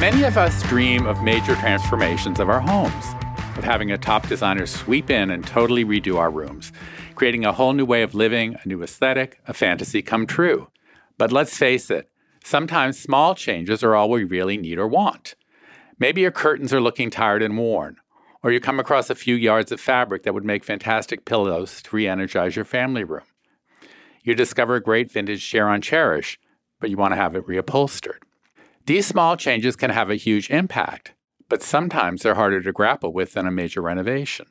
Many of us dream of major transformations of our homes, of having a top designer sweep in and totally redo our rooms, creating a whole new way of living, a new aesthetic, a fantasy come true. But let's face it, sometimes small changes are all we really need or want. Maybe your curtains are looking tired and worn, or you come across a few yards of fabric that would make fantastic pillows to re energize your family room. You discover a great vintage chair on Chairish, but you want to have it reupholstered. These small changes can have a huge impact, but sometimes they're harder to grapple with than a major renovation.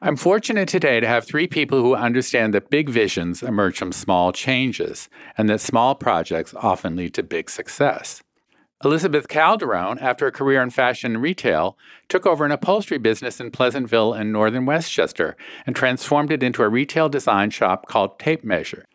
I'm fortunate today to have three people who understand that big visions emerge from small changes and that small projects often lead to big success. Elizabeth Calderone, after a career in fashion and retail, took over an upholstery business in Pleasantville and northern Westchester and transformed it into a retail design shop called Tape Measure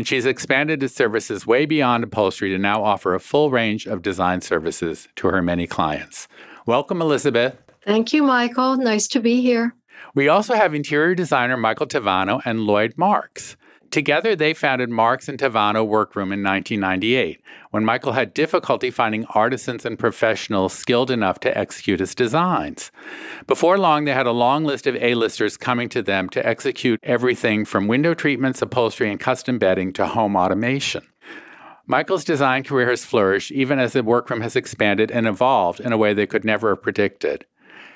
and she's expanded its services way beyond upholstery to now offer a full range of design services to her many clients. Welcome, Elizabeth. Thank you, Michael. Nice to be here. We also have interior designer Michael Tavano and Lloyd Marks. Together, they founded Marks and Tavano Workroom in 1998, when Michael had difficulty finding artisans and professionals skilled enough to execute his designs. Before long, they had a long list of A-listers coming to them to execute everything from window treatments, upholstery, and custom bedding to home automation. Michael's design career has flourished even as the workroom has expanded and evolved in a way they could never have predicted.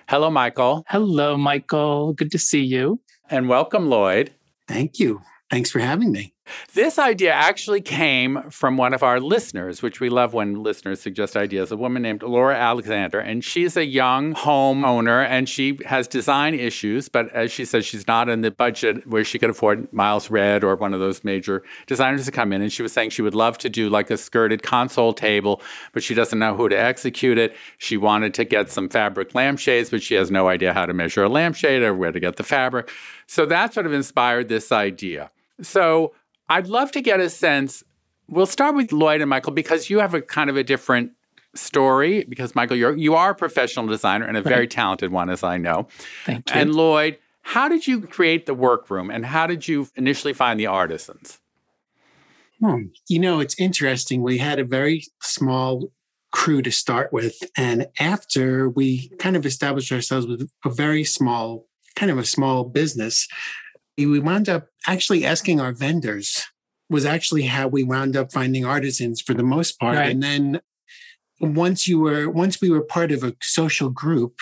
Hello, Michael. Hello, Michael. Good to see you. And welcome, Lloyd. Thank you. Thanks for having me. This idea actually came from one of our listeners, which we love when listeners suggest ideas. A woman named Laura Alexander, and she's a young homeowner and she has design issues, but as she says, she's not in the budget where she could afford Miles Redd or one of those major designers to come in. And she was saying she would love to do like a skirted console table, but she doesn't know who to execute it. She wanted to get some fabric lampshades, but she has no idea how to measure a lampshade or where to get the fabric. So that sort of inspired this idea. So I'd love to get a sense. We'll start with Lloyd and Michael because you have a kind of a different story. Because Michael, you're you are a professional designer and a right. very talented one, as I know. Thank you. And Lloyd, how did you create the workroom, and how did you initially find the artisans? Hmm. You know, it's interesting. We had a very small crew to start with, and after we kind of established ourselves with a very small, kind of a small business, we wound up actually asking our vendors was actually how we wound up finding artisans for the most part. Right. and then once you were once we were part of a social group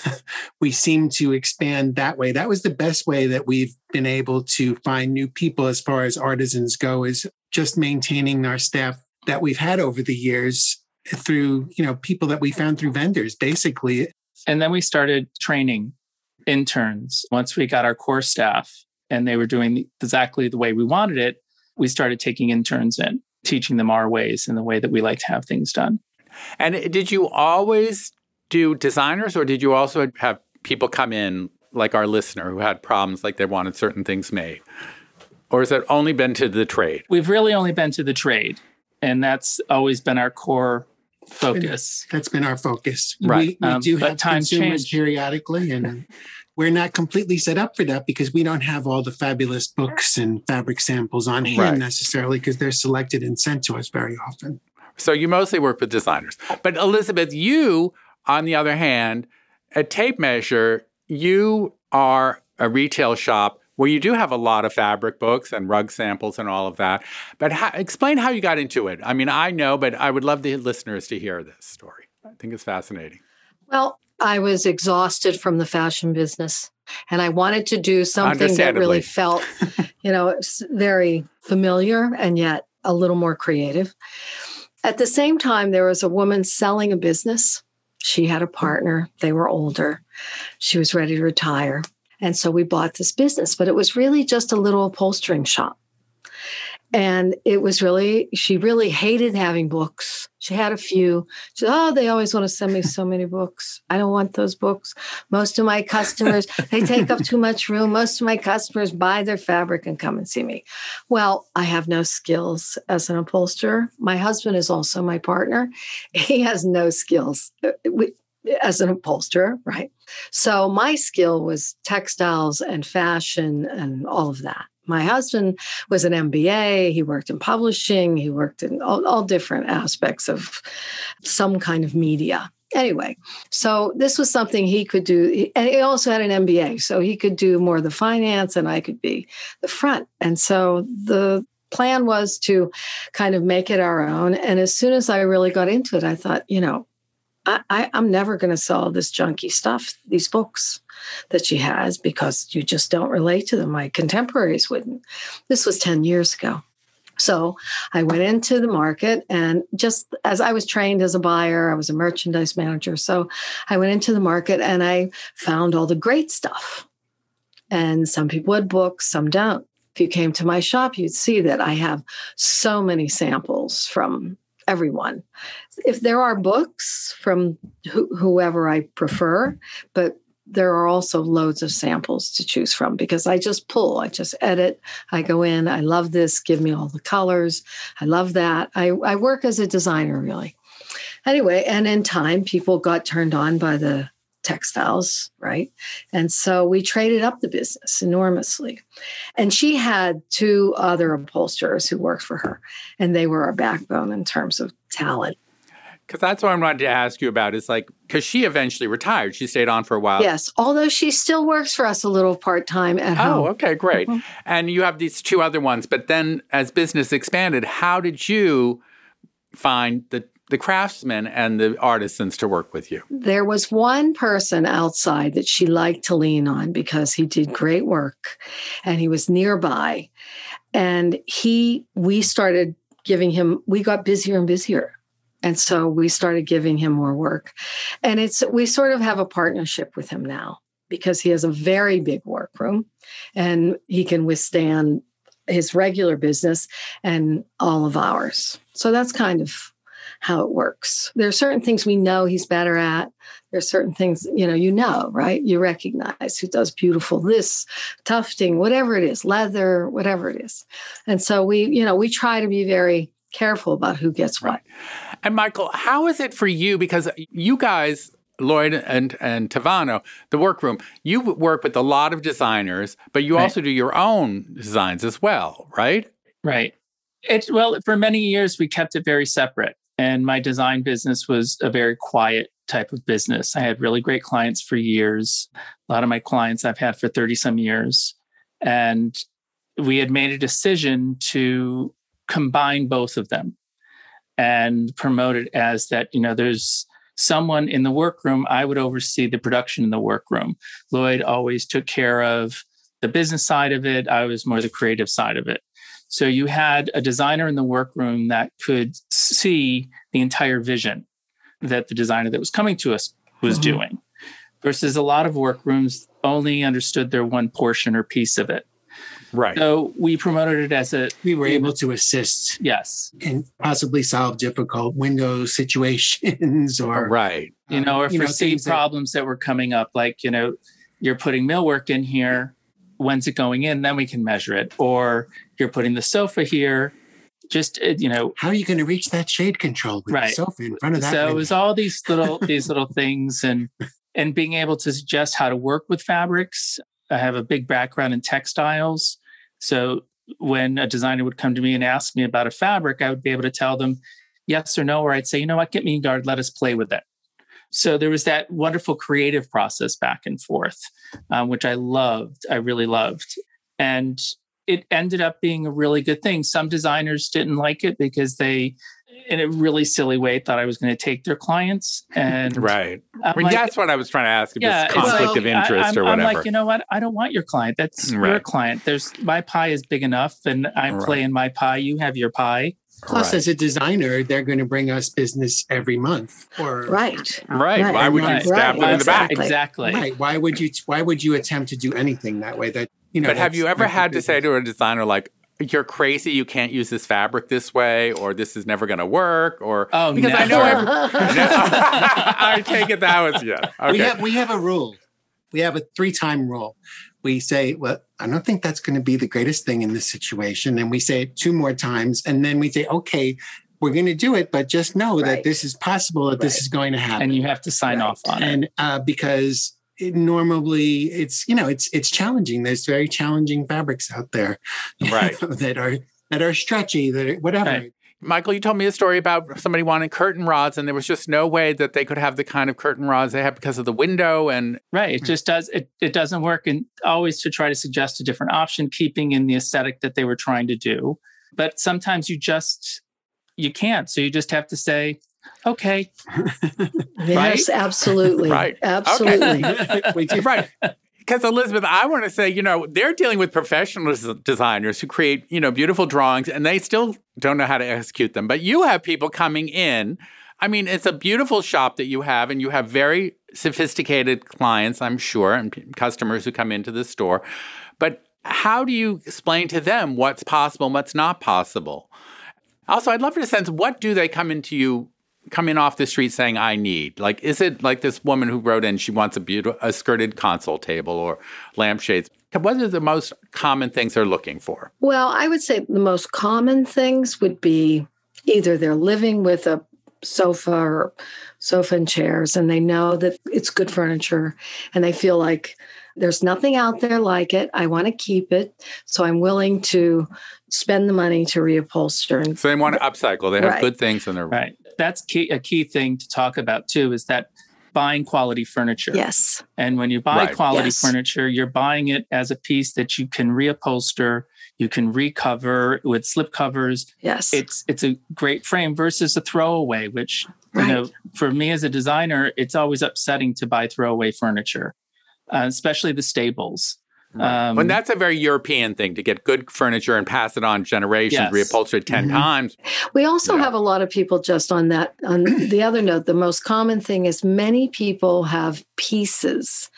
we seemed to expand that way. That was the best way that we've been able to find new people as far as artisans go is just maintaining our staff that we've had over the years through you know people that we found through vendors basically. And then we started training interns. Once we got our core staff and they were doing exactly the way we wanted it, we started taking interns in, teaching them our ways and the way that we like to have things done. And did you always do designers or did you also have people come in like our listener who had problems like they wanted certain things made? Or has it only been to the trade? We've really only been to the trade. And that's always been our core focus. That's been our focus. Right. We, we um, do have consumers change. periodically, and we're not completely set up for that because we don't have all the fabulous books and fabric samples on hand right. necessarily because they're selected and sent to us very often. So you mostly work with designers. But Elizabeth, you, on the other hand, at Tape Measure, you are a retail shop where you do have a lot of fabric books and rug samples and all of that. But explain how you got into it. I mean, I know, but I would love the listeners to hear this story. I think it's fascinating. Well, I was exhausted from the fashion business and I wanted to do something that really felt, you know, very familiar and yet a little more creative. At the same time, there was a woman selling a business. She had a partner, they were older. She was ready to retire. And so we bought this business, but it was really just a little upholstering shop. And it was really, she really hated having books. She had a few. She said, Oh, they always want to send me so many books. I don't want those books. Most of my customers, they take up too much room. Most of my customers buy their fabric and come and see me. Well, I have no skills as an upholsterer. My husband is also my partner. He has no skills. As an upholsterer, right? So my skill was textiles and fashion and all of that. My husband was an MBA. He worked in publishing. He worked in all, all different aspects of some kind of media. Anyway, so this was something he could do. And he also had an MBA. So he could do more of the finance and I could be the front. And so the plan was to kind of make it our own. And as soon as I really got into it, I thought, you know, I, am never going to sell this junky stuff, these books that she has, because you just don't relate to them. My contemporaries wouldn't. This was 10 years ago. So I went into the market, and just as I was trained as a buyer, I was a merchandise manager. So I went into the market and I found all the great stuff. And some people had books, some don't. If you came to my shop, you'd see that I have so many samples from everyone. If there are books from wh- whoever I prefer, but there are also loads of samples to choose from because I just pull, I just edit, I go in, I love this, give me all the colors. I love that. I, I work as a designer really. Anyway, and in time, people got turned on by the textiles, right? And so we traded up the business enormously. And she had two other upholsterers who worked for her, and they were our backbone in terms of talent. Because that's what I wanted to ask you about. Is like, because she eventually retired. She stayed on for a while. Yes, although she still works for us a little part time at oh, home. Oh, okay, great. Mm-hmm. And you have these two other ones. But then as business expanded, how did you find the the craftsmen and the artisans to work with you? There was one person outside that she liked to lean on because he did great work and he was nearby. And he, we started giving him, we got busier and busier. And so we started giving him more work. And it's, we sort of have a partnership with him now because he has a very big workroom and he can withstand his regular business and all of ours. So that's kind of how it works. There are certain things we know he's better at. There are certain things, you know, you know, right? You recognize who does beautiful this, tufting, whatever it is, leather, whatever it is. And so we, you know, we try to be very careful about who gets what. Right. And Michael, how is it for you? Because you guys Lloyd and and Tavano, the workroom, you work with a lot of designers, but you right. also do your own designs as well, right? Right. It well, for many years we kept it very separate. And my design business was a very quiet type of business. I had really great clients for years. A lot of my clients I've had for 30 some years. And we had made a decision to combine both of them and promote it as that, you know, there's someone in the workroom, I would oversee the production in the workroom. Lloyd always took care of the business side of it. I was more the creative side of it. So you had a designer in the workroom that could see the entire vision that the designer that was coming to us was mm-hmm. doing, versus a lot of workrooms only understood their one portion or piece of it. Right. So we promoted it as a. We were able to assist. Yes. And possibly solve difficult window situations or. Right. You know, or um, foresee problems that, that were coming up, like, you know, you're putting millwork in here when's it going in? Then we can measure it. Or you're putting the sofa here. Just uh, you know how are you going to reach that shade control with right. the sofa in front of that so window? it was all these little these little things and and being able to suggest how to work with fabrics. I have a big background in textiles. So when a designer would come to me and ask me about a fabric i would be able to tell them yes or no or i'd say you know what? Get me a guard let us play with it so there was that wonderful creative process back and forth, um, which I loved. I really loved. And it ended up being a really good thing. Some designers didn't like it because they, in a really silly way, thought I was going to take their clients. And right, I mean, like, that's what I was trying to ask. If yeah, conflict like, of interest I, or whatever. I'm like, you know what? I don't want your client. That's right. your client. There's my pie is big enough, and I'm right. playing my pie. You have your pie. Plus, right. as a designer, they're going to bring us business every month. Or right, right. right. Why would you stab right. them in the back? Exactly. Right. Why would you? Why would you attempt to do anything that way? That you know. But have you ever had to say to a designer like, you're crazy, you can't use this fabric this way, or this is never going to work, or oh, because never. I know every, I take it that was yeah. Okay. We have we have a rule. We have a three time rule. We say, well, I don't think that's going to be the greatest thing in this situation, and we say it two more times, and then we say, okay, we're going to do it, but just know right. that this is possible, that right. this is going to happen, and you have to sign right. off on and, it. And uh, because it normally it's you know it's it's challenging. There's very challenging fabrics out there, right? that are that are stretchy, that are whatever. Right. Michael, you told me a story about somebody wanting curtain rods, and there was just no way that they could have the kind of curtain rods they have because of the window. And right, it hmm. just does it. It doesn't work, and always to try to suggest a different option, keeping in the aesthetic that they were trying to do. But sometimes you just you can't, so you just have to say, okay. yes, absolutely. right. Absolutely. Okay. right. Because Elizabeth, I want to say, you know, they're dealing with professional designers who create, you know, beautiful drawings and they still don't know how to execute them. But you have people coming in. I mean, it's a beautiful shop that you have, and you have very sophisticated clients, I'm sure, and customers who come into the store. But how do you explain to them what's possible and what's not possible? Also, I'd love to sense what do they come into you coming off the street saying I need? Like, is it like this woman who wrote in she wants a beautiful a skirted console table or lampshades? What are the most common things they're looking for? Well, I would say the most common things would be either they're living with a sofa or sofa and chairs and they know that it's good furniture and they feel like there's nothing out there like it. I want to keep it. So I'm willing to spend the money to reupholster. And, So they want to upcycle. They have right. good things in their right that's key, a key thing to talk about too is that buying quality furniture. Yes. And when you buy right. quality yes. furniture, you're buying it as a piece that you can reupholster, you can recover with slip covers. Yes. It's it's a great frame versus a throwaway, which right. you know, for me as a designer, it's always upsetting to buy throwaway furniture, uh, especially the stables. Right. Um, and that's a very European thing to get good furniture and pass it on generations, yes. reupholster it 10 mm-hmm. times. We also yeah. have a lot of people just on that. On the other note, the most common thing is many people have pieces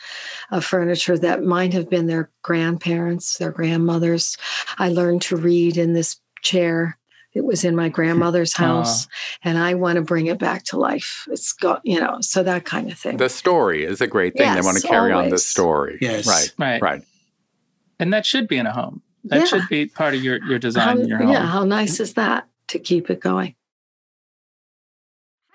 of furniture that might have been their grandparents, their grandmothers. I learned to read in this chair. It was in my grandmother's house, uh, and I want to bring it back to life. It's got, you know, so that kind of thing. The story is a great thing. Yes, they want to carry always. on the story. Yes. Right. Right. Right and that should be in a home. That yeah. should be part of your your design how, in your home. Yeah, how nice is that to keep it going?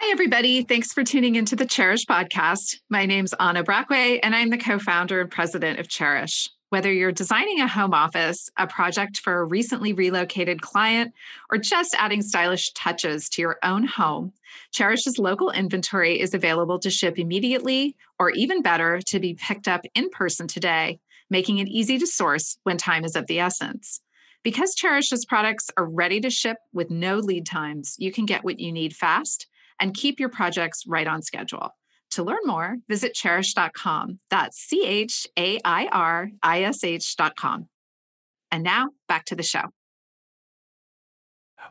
Hi, everybody. Thanks for tuning into the Chairish podcast. My name's Anna Brockway, and I'm the co founder and president of Chairish. Whether you're designing a home office, a project for a recently relocated client, or just adding stylish touches to your own home, Chairish's local inventory is available to ship immediately, or even better, to be picked up in person today making it easy to source when time is of the essence. Because Chairish's products are ready to ship with no lead times, you can get what you need fast and keep your projects right on schedule. To learn more, visit chairish.com. That's C H A I R I S H.com. And now back to the show.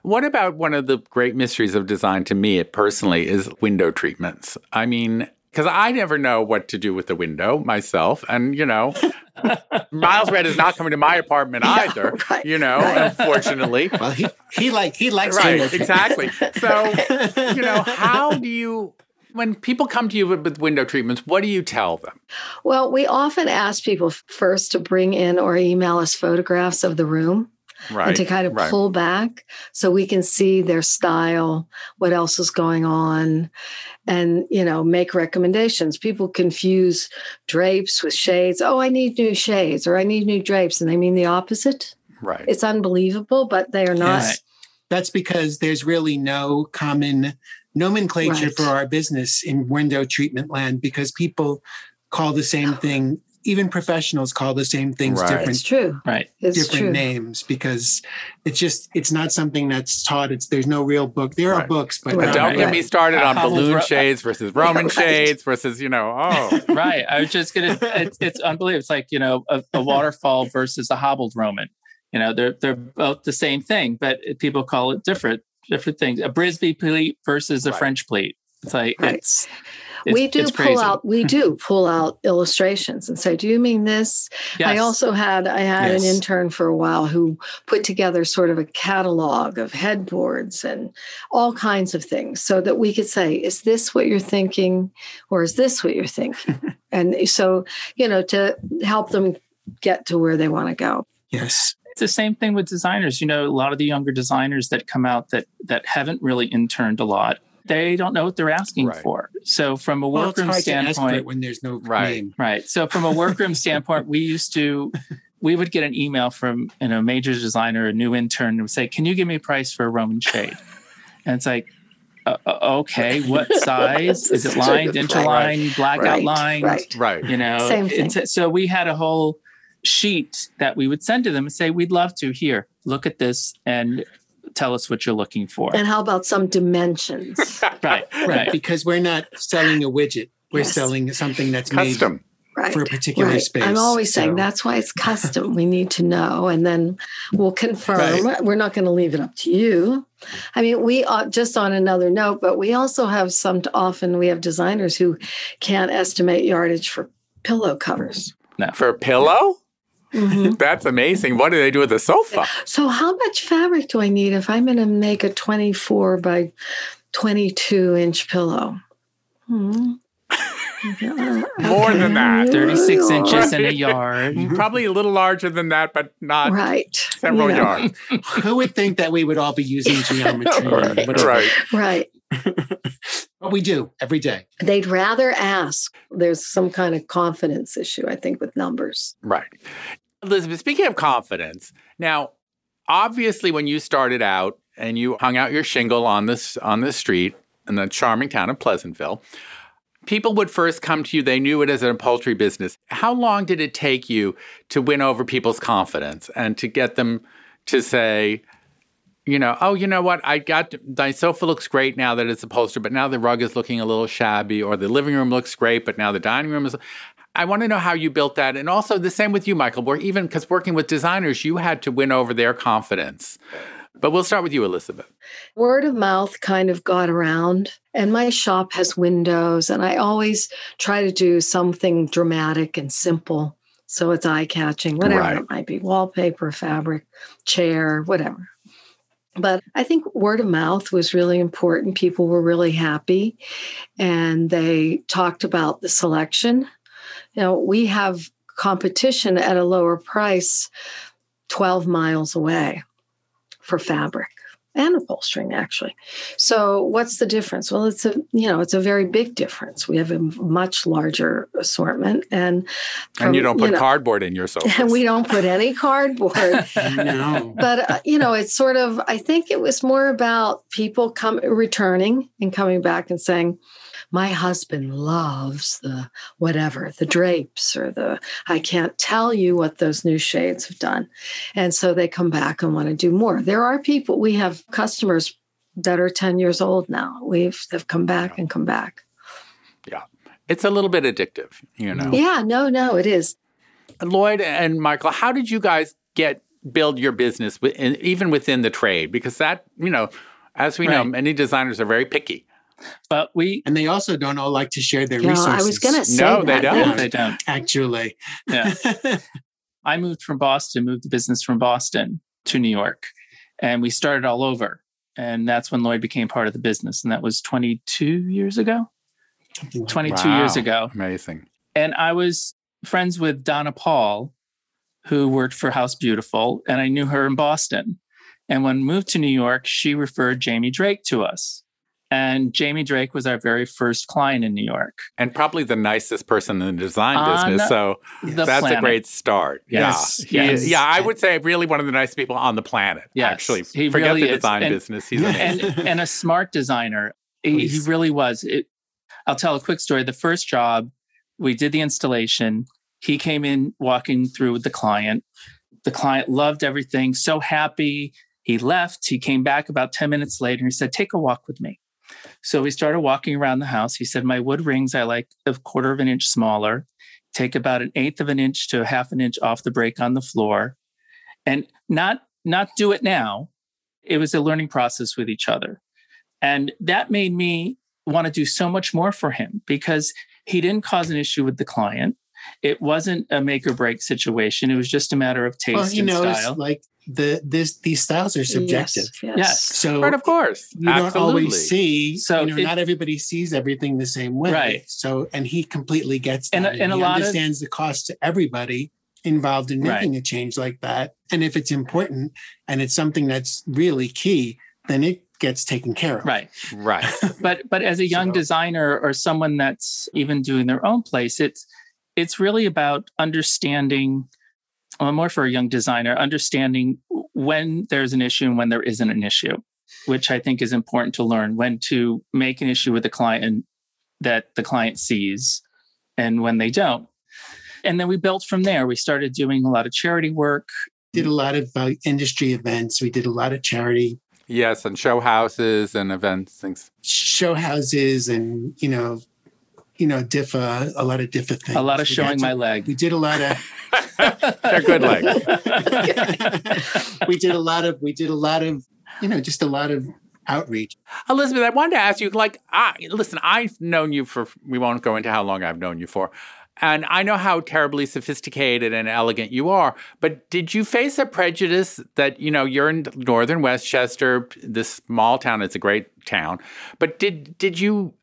What about one of the great mysteries of design to me personally is window treatments? I mean, because I never know what to do with the window myself. And, you know, Miles Redd is not coming to my apartment either, yeah, right, you know, unfortunately. Well, he, he like he likes Right, exactly. So, you know, how do you when people come to you with, with window treatments, what do you tell them? Well, we often ask people first to bring in or email us photographs of the room right, and to kind of right. pull back so we can see their style, what else is going on, and you know make recommendations. People confuse drapes with shades. Oh, I need new shades or I need new drapes, and they mean the opposite. Right. It's unbelievable, but they are not. Yes. That's because there's really no common nomenclature Right. for our business in window treatment land because people call the same oh. thing even professionals call the same things Right. It's true. Right. It's different true. names because it's just it's not something that's taught it's there's no real book there are books but Right. And not don't get me started on balloon Ro- shades versus Roman right. shades versus, you know, oh. right. I was just gonna. It's, it's unbelievable. It's like you know a, a waterfall versus a hobbled Roman. You know, they're they're both the same thing, but people call it different different things. A Brisby pleat versus a Right. French pleat. It's like right. it's we do pull crazy. out we do pull out illustrations and say do you mean this yes. i also had i had yes. an intern for a while who put together sort of a catalog of headboards and all kinds of things so that we could say is this what you're thinking or is this what you're thinking and so you know to help them get to where they want to go yes it's the same thing with designers you know a lot of the younger designers that come out that that haven't really interned a lot they don't know what they're asking right. for. So from a well, workroom standpoint, when there's no right, name. right. So from a workroom standpoint, we used to we would get an email from you know a major designer, a new intern, and would say, "Can you give me a price for a Roman shade?" And it's like, uh, uh okay, what size? Is it lined, interlined, right. black right. outlined? Right. right. You know, Same thing. so we had a whole sheet that we would send to them and say, "We'd love to here. Look at this, and tell us what you're looking for. And how about some dimensions? right, right. Because we're not selling a widget. We're yes. selling something that's custom. Right. For a particular right. space. I'm always saying that's why it's custom. we need to know, and then we'll confirm. Right. We're not going to leave it up to you. I mean, we uh, just on another note, but we also have some. Often we have designers who can't estimate yardage for pillow covers. No. For a pillow? Mm-hmm. That's amazing. What do they do with the sofa? So, how much fabric do I need if I'm going to make a 24 by 22 inch pillow? Hmm. More than that. 36 inches in a yard. Probably a little larger than that, but not right. several you know. yards. Who would think that we would all be using geometry? right. right. right. But we do every day. They'd rather ask. There's some kind of confidence issue, I think, with numbers. Right. Elizabeth, speaking of confidence, now, obviously, when you started out and you hung out your shingle on this on the street in the charming town of Pleasantville, people would first come to you. They knew it as an upholstery business. How long did it take you to win over people's confidence and to get them to say, you know, oh, you know what? I got my sofa looks great now that it's upholstered, but now the rug is looking a little shabby, or the living room looks great, but now the dining room is. I want to know how you built that, and also the same with you, Michael. Where even because working with designers, you had to win over their confidence. But we'll start with you, Elizabeth. Word of mouth kind of got around, and my shop has windows, and I always try to do something dramatic and simple. So it's eye catching, whatever right. it might be wallpaper, fabric, chair, whatever. But I think word of mouth was really important. People were really happy and they talked about the selection. You know, we have competition at a lower price 12 miles away for fabric and upholstering actually. So what's the difference? Well it's a you know it's a very big difference. We have a much larger assortment and from, and you don't put you know, cardboard in your sofa and we don't put any cardboard. No but uh, you know it's sort of i think it was more about people come returning and coming back and saying my husband loves the whatever, the drapes or the, I can't tell you what those new shades have done. And so they come back and want to do more. There are people, we have customers that are 10 years old now. We've they've come back and come back. Yeah. It's a little bit addictive, you know. Yeah, no, no, it is. Lloyd and Michael, how did you guys get build your business within, even within the trade? Because that, you know, as we right. know, many designers are very picky. But we and they also don't all like to share their resources. I was going to say no, that. they don't. No, they don't actually. Yeah. I moved from Boston, moved the business from Boston to New York, and we started all over. And that's when Lloyd became part of the business, and that was 22 years ago. 22 wow. years ago. Amazing. And I was friends with Donna Paul, who worked for House Beautiful, and I knew her in Boston. And when we moved to New York, she referred Jamie Drake to us. And Jamie Drake was our very first client in New York. And probably the nicest person in the design on business. So that's planet. a great start. Yes. Yeah. Yes. yeah, I would say really one of the nicest people on the planet, yes. actually. He Forget really the design and, business. He's and, and, a smart designer. He, he really was. It, I'll tell a quick story. The first job, we did the installation. He came in walking through with the client. The client loved everything, so happy. He left. He came back about 10 minutes later. He said, Take a walk with me. So we started walking around the house. He said, My wood rings, I like a quarter of an inch smaller, take about an eighth of an inch to a half an inch off the break on the floor, and not not do it now. It was a learning process with each other. And that made me want to do so much more for him because he didn't cause an issue with the client. It wasn't a make or break situation. It was just a matter of taste well, he and knows, style. Like the this these styles are subjective. Yes. yes. yes. So right, of course. You Absolutely. don't always see. So you know, it, not everybody sees everything the same way. Right. So and he completely gets that. And, and, and a lot understands of, the cost to everybody involved in making right. a change like that. And if it's important and it's something that's really key, then it gets taken care of. Right. Right. but but as a young so, designer or someone that's even doing their own place, it's it's really about understanding well, more for a young designer, understanding when there's an issue and when there isn't an issue, which I think is important to learn when to make an issue with the client that the client sees and when they don't. And then we built from there. We started doing a lot of charity work. Did a lot of uh, industry events. We did a lot of charity Yes, and show houses and events, things. Show houses and, you know, you know, DIFFA, uh, a lot of DIFFA things. A lot of we showing to, my leg. We did a lot of They're good legs. we did a lot of we did a lot of, you know, just a lot of outreach. Elizabeth, I wanted to ask you, like, I listen, I've known you for we won't go into how long I've known you for. And I know how terribly sophisticated and elegant you are, but did you face a prejudice that, you know, you're in northern Westchester, this small town, it's a great town, but did did you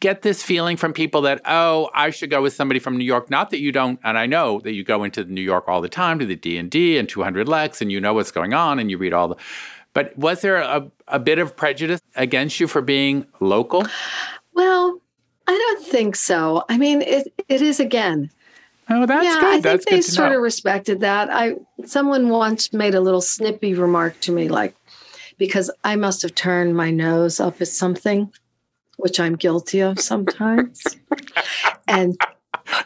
get this feeling from people that, oh, I should go with somebody from New York? Not that you don't, and I know that you go into New York all the time to the D&D and 200 Lex and you know what's going on and you read all the but was there a, a bit of prejudice against you for being local? Well, I don't think so. I mean, it it is again. Oh, that's yeah, good. I that's think they sort know. of respected that. I someone once made a little snippy remark to me, like because I must have turned my nose up at something, which I'm guilty of sometimes, and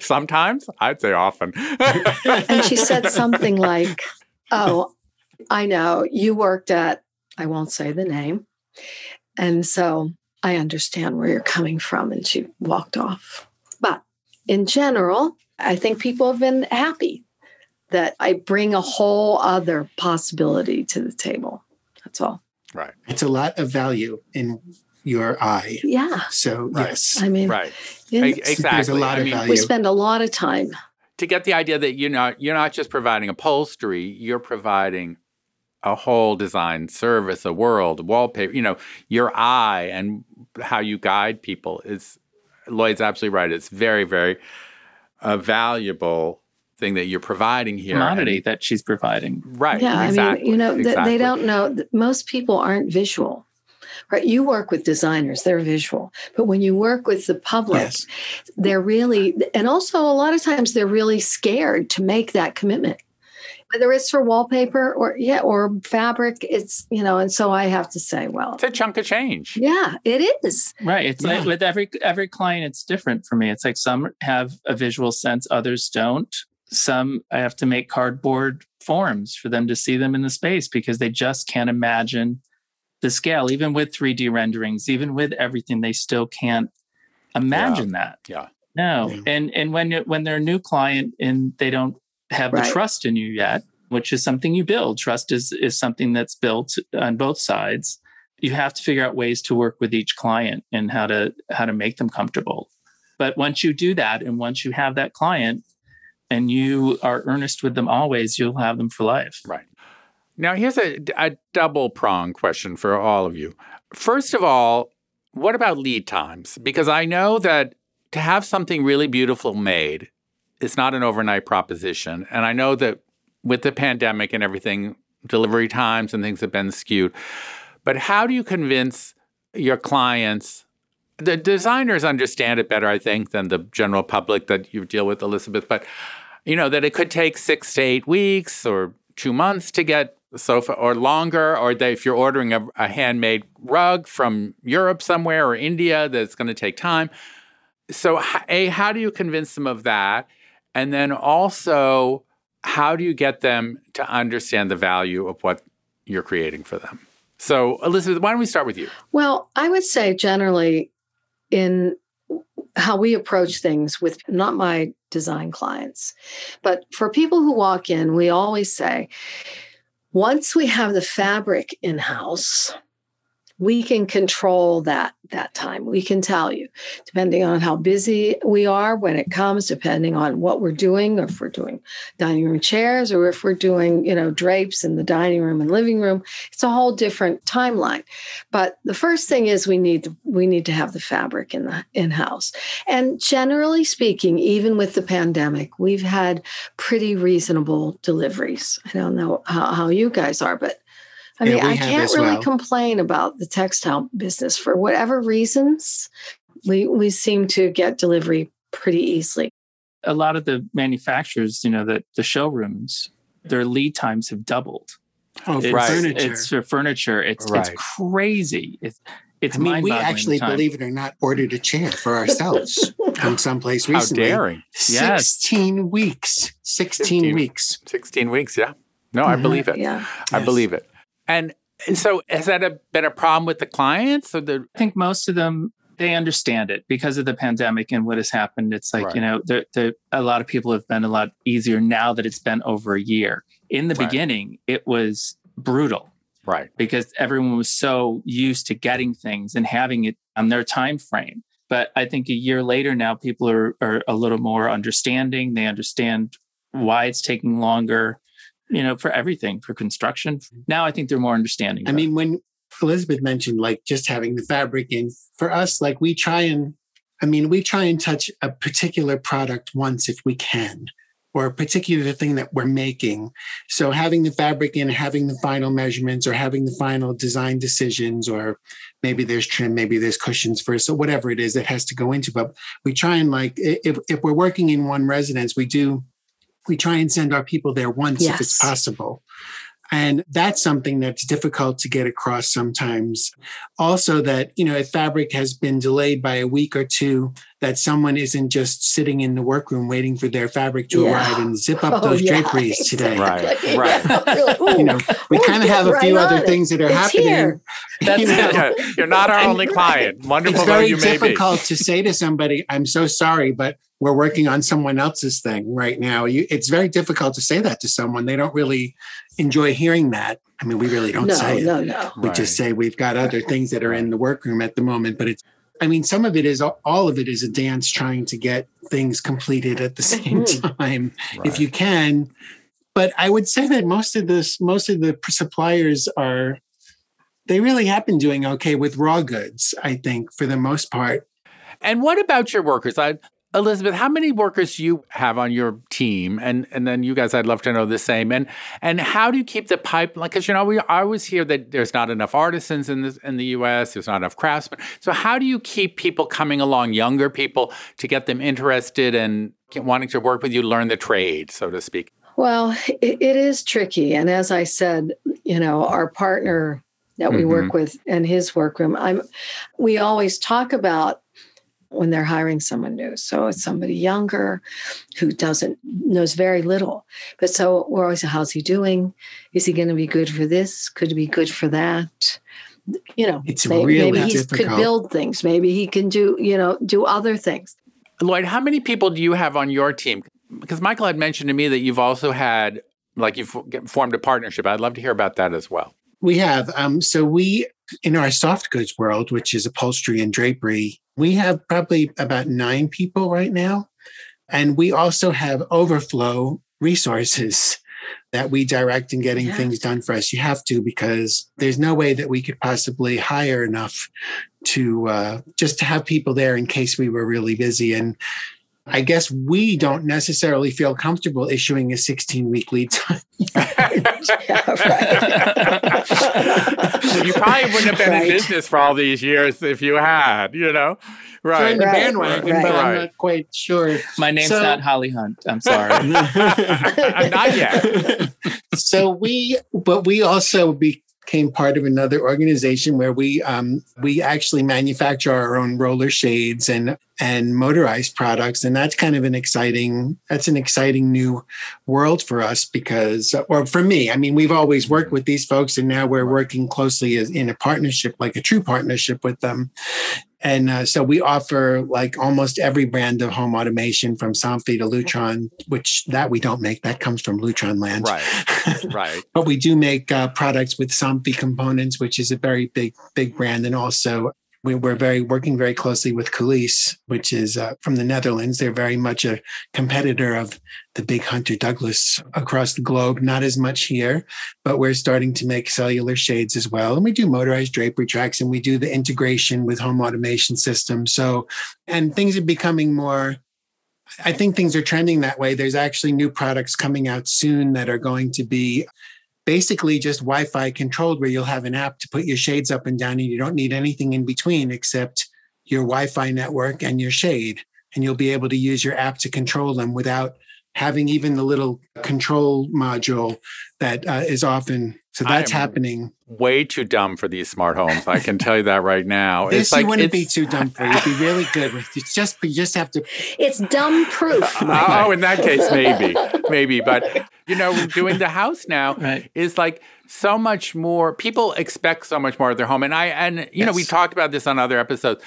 sometimes I'd say often. and she said something like, "Oh, I know you worked at I won't say the name," and so I understand where you're coming from. And she walked off. But in general, I think people have been happy that I bring a whole other possibility to the table. That's all. Right. It's a lot of value in your eye. Yeah. So, right. yes. I mean, right. Exactly. There's a lot I of mean, value. We spend a lot of time. To get the idea that you're not, you're not just providing upholstery, you're providing a whole design service, a world, wallpaper, you know, your eye and how you guide people is Lloyd's absolutely right. It's very, very a valuable thing that you're providing here. Commodity and, that she's providing. Right. Yeah. Exactly, I mean, you know, exactly. they don't know. Most people aren't visual. Right. You work with designers, they're visual. But when you work with the public, yes. they're really, and also a lot of times they're really scared to make that commitment whether it's for wallpaper or yeah or fabric it's you know and so i have to say well it's a chunk of change yeah it is right it's yeah. like with every every client it's different for me it's like some have a visual sense others don't some i have to make cardboard forms for them to see them in the space because they just can't imagine the scale even with 3d renderings even with everything they still can't imagine yeah. that yeah no yeah. and and when when they're a new client and they don't have right. the trust in you yet, which is something you build. Trust is is something that's built on both sides. You have to figure out ways to work with each client and how to how to make them comfortable. But once you do that and once you have that client and you are earnest with them always, you'll have them for life. Right. Now, here's a, a double prong question for all of you. First of all, what about lead times? Because I know that to have something really beautiful made, it's not an overnight proposition. And I know that with the pandemic and everything, delivery times and things have been skewed. But how do you convince your clients? The designers understand it better, I think, than the general public that you deal with, Elizabeth. But you know that it could take six to eight weeks or two months to get sofa, or longer, or that if you're ordering a, a handmade rug from Europe somewhere or India, that's going to take time. So, a how do you convince them of that? And then also, how do you get them to understand the value of what you're creating for them? So, Elizabeth, why don't we start with you? Well, I would say generally in how we approach things with not my design clients, but for people who walk in, we always say, once we have the fabric in house, we can control that that time. We can tell you depending on how busy we are when it comes depending on what we're doing if we're doing dining room chairs or if we're doing you know drapes in the dining room and living room. It's a whole different timeline. But the first thing is we need to, we need to have the fabric in the in house and generally speaking even with the pandemic we've had pretty reasonable deliveries. I don't know how, how you guys are but I mean, I can't really well. complain about the textile business for whatever reasons. We we seem to get delivery pretty easily. A lot of the manufacturers, you know, the the showrooms, their lead times have doubled. Oh, it's, right. furniture. It's for furniture. It's right. it's crazy. It's it's I mean, we actually, believe it or not, ordered a chair for ourselves from someplace recently. How daring! Sixteen yes. weeks. Sixteen 15, weeks. Sixteen weeks. Yeah. No, I mm-hmm. believe it. Yeah. I yes. believe it. And so has that a, been a problem with the clients? Or the- I think most of them they understand it because of the pandemic and what has happened. It's like right. you know, the, the, a lot of people have been a lot easier now that it's been over a year. In the right. beginning, it was brutal, right? Because everyone was so used to getting things and having it on their time frame. But I think a year later now, people are are a little more understanding. They understand why it's taking longer you know, for everything, for construction. Mm-hmm. Now I think they're more understanding. I mean, when Elizabeth mentioned like just having the fabric in, for us, like we try and, I mean, we try and touch a particular product once if we can, or a particular thing that we're making. So having the fabric in, having the final measurements, or having the final design decisions, or maybe there's trim, maybe there's cushions first, so whatever it is that has to go into. But we try and like, if, if we're working in one residence, we do we try and send our people there once yes. if it's possible. And that's something that's difficult to get across sometimes. Also, that, you know, if fabric has been delayed by a week or two, that someone isn't just sitting in the workroom waiting for their fabric to yeah. arrive and zip up oh, those yeah, draperies exactly. today. Right, right. you know, we kind of have a few other it. things that are it's happening. Here. That's you know? You're not our only client. Wonderful it's very difficult to say to somebody, I'm so sorry, but we're working on someone else's thing right now. You, it's very difficult to say that to someone. They don't really enjoy hearing that. I mean, we really don't no, say no, it. No, no, We right. just say we've got other things that are in the workroom at the moment. But it's, I mean, some of it is all of it is a dance trying to get things completed at the same mm-hmm. time, right. if you can. But I would say that most of this, most of the suppliers are, they really have been doing okay with raw goods. I think for the most part. And what about your workers? I Elizabeth, how many workers do you have on your team? And and then you guys, I'd love to know the same. And and how do you keep the pipeline? Because you know, we I always hear that there's not enough artisans in the in the U.S. There's not enough craftsmen. So how do you keep people coming along, younger people, to get them interested and wanting to work with you, learn the trade, so to speak? Well, it, it is tricky, and as I said, you know, our partner that we mm-hmm. work with and his workroom, I'm. We always talk about when they're hiring someone new. So it's somebody younger who doesn't knows very little. But so we're always, how's he doing? Is he going to be good for this? Could he be good for that? You know, it's maybe, really maybe he could build things. Maybe he can do you know do other things. Lloyd, how many people do you have on your team? Because Michael had mentioned to me that you've also had like you've formed a partnership. I'd love to hear about that as well. We have. Um, so we in our soft goods world, which is upholstery and drapery, we have probably about nine people right now. And we also have overflow resources that we direct in getting yeah. things done for us. You have to because there's no way that we could possibly hire enough to uh, just to have people there in case we were really busy. And I guess we don't necessarily feel comfortable issuing a 16 week lead time. you probably wouldn't have been right. in business for all these years if you had, you know? Right. the right, bandwagon, right, but I'm not quite sure. My name's so, not Holly Hunt. I'm sorry. I'm not yet. so we, but we also be, became part of another organization where we um, we actually manufacture our own roller shades and and motorized products, and that's kind of an exciting that's an exciting new world for us because, or for me, I mean, we've always worked with these folks, and now we're working closely as in a partnership, like a true partnership with them. And uh, so we offer like almost every brand of home automation from Somfy to Lutron, which that we don't make. That comes from Lutron land. Right. Right. but we do make uh, products with Somfy components, which is a very big, big brand. And also we were very working very closely with Coulisse, which is uh, from the Netherlands. They're very much a competitor of the big Hunter Douglas across the globe. Not as much here, but we're starting to make cellular shades as well. And we do motorized drapery tracks, and we do the integration with home automation systems. So, and things are becoming more. I think things are trending that way. There's actually new products coming out soon that are going to be basically just Wi-Fi controlled, where you'll have an app to put your shades up and down, and you don't need anything in between except your Wi-Fi network and your shade, and you'll be able to use your app to control them without having even the little control module that uh, is often so that's happening. Way too dumb for these smart homes. I can tell you that right now. this it's like, you wouldn't be too dumb for. You'd be really good with. It's just you just have to. It's dumb proof. oh, in that case, maybe, maybe. But you know, doing the house now right. is like so much more. People expect so much more of their home, and I and you yes. know we talked about this on other episodes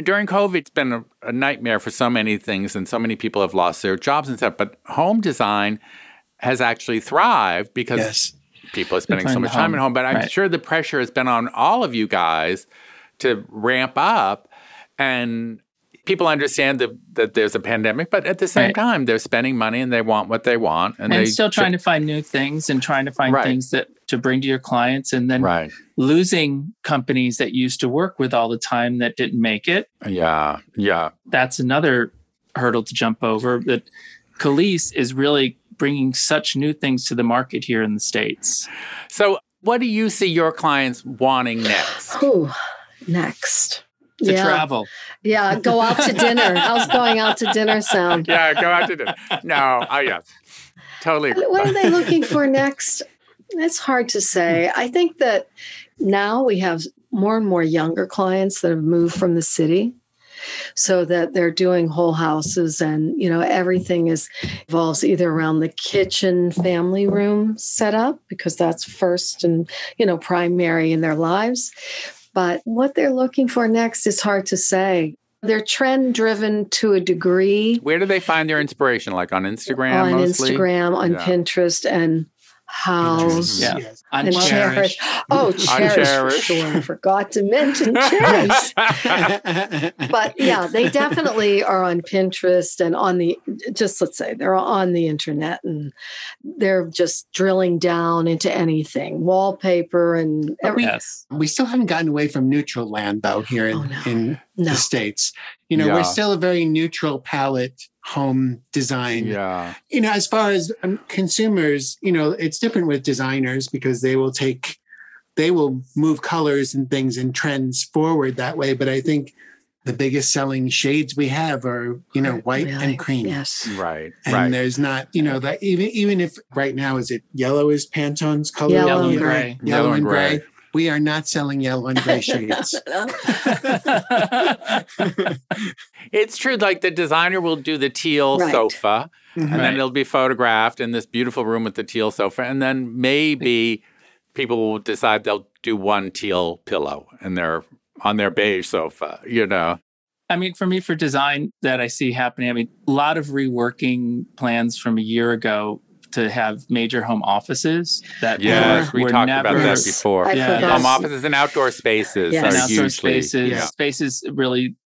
during COVID, it's been a, a, nightmare for so many things, and so many people have lost their jobs and stuff. But home design has actually thrived because yes. people are spending so much time at home. But I'm right. sure the pressure has been on all of you guys to ramp up. And people understand that, that there's a pandemic, but at the same right. time, they're spending money and they want what they want. And, and they're still trying to find new things and trying to find right. things that to bring to your clients and then right. losing companies that used to work with all the time that didn't make it. Yeah. Yeah. That's another hurdle to jump over. That Coulisse is really bringing such new things to the market here in the States. So, what do you see your clients wanting next? Ooh, next to yeah. travel. Yeah, go out to dinner. How's going out to dinner sound? Yeah, go out to dinner. No, oh yes, totally. What are they looking for next? It's hard to say. I think that now we have more and more younger clients that have moved from the city so that they're doing whole houses and you know everything is evolves either around the kitchen family room setup because that's first and you know primary in their lives but what they're looking for next is hard to say. They're trend driven to a degree. Where do they find their inspiration? Like on Instagram? On mostly? Instagram, on yeah. Pinterest, and house yeah. and Chairish. Oh, Chairish. Sure, I forgot to mention Chairish. but yeah, they definitely are on Pinterest and on the just let's say they're on the internet and they're just drilling down into anything, wallpaper and everything. Yes. We still haven't gotten away from neutral land though here oh, in, oh, no. in no. the States. You know, yeah. we're still a very neutral palette home design. Yeah. You know, as far as um, consumers, you know, it's different with designers because they will take, they will move colors and things and trends forward that way. But I think the biggest selling shades we have are, you know, white really? and cream. Yes. Right. And right. there's not, you know, that even even if right now is it yellow is Pantone's color? Yellow, and gray. Yellow, yellow and gray. gray. We are not selling yellow and gray shades. it's true. Like the designer will do the teal right. sofa, mm-hmm. and right. then it'll be photographed in this beautiful room with the teal sofa, and then maybe people will decide they'll do one teal pillow and they're on their beige sofa. You know. I mean, for me, for design that I see happening, I mean, a lot of reworking plans from a year ago to have major home offices that yes, were, we were talked never, about that before. yeah. Home offices and outdoor spaces yes. are and outdoor hugely, spaces. Yeah. Spaces really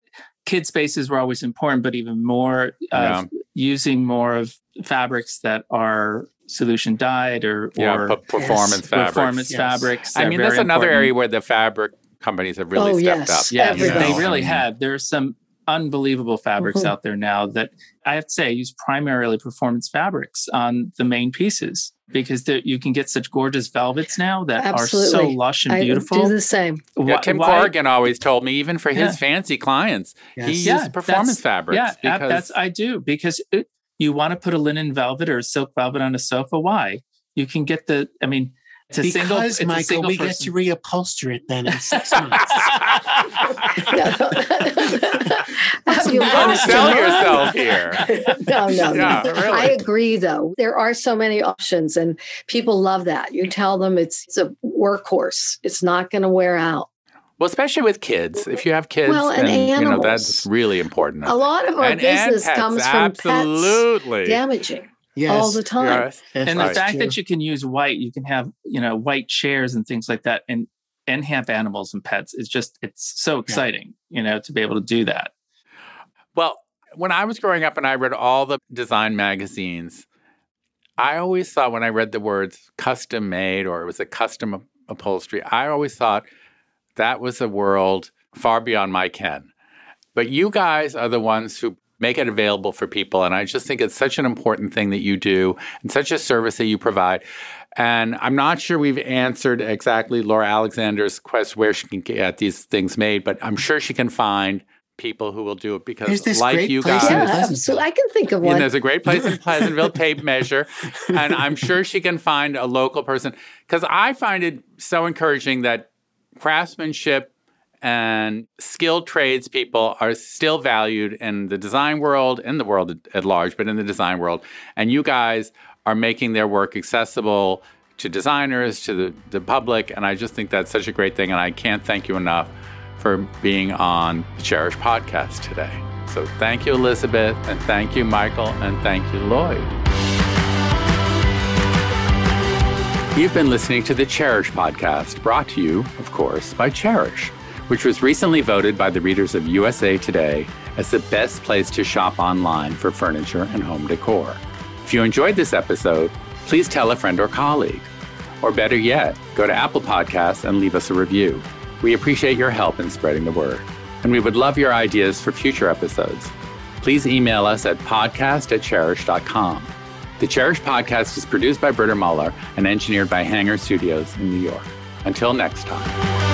kid spaces were always important, but even more uh, yeah. using more of fabrics that are solution dyed or, yeah, or performance yes. fabrics. Performance yes. fabrics. I mean, that's another important. area where the fabric companies have really oh, stepped yes. up. Yeah, they really mm. have. There's some unbelievable fabrics mm-hmm. out there now that I have to say I use primarily performance fabrics on the main pieces because you can get such gorgeous velvets now that Absolutely. are so lush and beautiful. I do the same. Yeah, Tim Why, Corrigan always told me, even for his yeah. fancy clients, yes. he yeah, used performance fabrics. Yeah, because... that's I do because it, you want to put a linen velvet or a silk velvet on a sofa. Why? You can get the. I mean, it's a because, single, Michael, we person. get to reupholster it then in six months. you sell yourself here. no, no, yeah, no. Really. I agree, though. There are so many options, and people love that. You tell them it's, it's a workhorse. It's not going to wear out. Well, especially with kids. If you have kids, well, and, and you know that's really important. A lot of our and, business and comes from absolutely. pets damaging. Yes. all the time. Yes. And the fact true. that you can use white, you can have, you know, white chairs and things like that and and have animals and pets is just it's so exciting, yeah. you know, to be able to do that. Well, when I was growing up and I read all the design magazines, I always thought when I read the words custom made or it was a custom upholstery, I always thought that was a world far beyond my ken. But you guys are the ones who make it available for people. And I just think it's such an important thing that you do and such a service that you provide. And I'm not sure we've answered exactly Laura Alexander's quest where she can get these things made, but I'm sure she can find people who will do it because like you guys yeah, absolutely. I can think of one. there's a great place in Pleasantville, tape measure. And I'm sure she can find a local person. Because I find it so encouraging that craftsmanship and skilled tradespeople are still valued in the design world, in the world at large, but in the design world. And you guys are making their work accessible to designers, to the, the public. And I just think that's such a great thing. And I can't thank you enough for being on the Chairish podcast today. So thank you, Elizabeth, and thank you, Michael, and thank you, Lloyd. You've been listening to the Chairish podcast, brought to you, of course, by Chairish, which was recently voted by the readers of USA Today as the best place to shop online for furniture and home decor. If you enjoyed this episode, please tell a friend or colleague. Or better yet, go to Apple Podcasts and leave us a review. We appreciate your help in spreading the word, and we would love your ideas for future episodes. Please email us at podcast at chairish.com. The Chairish podcast is produced by Britta Muller and engineered by Hanger Studios in New York. Until next time.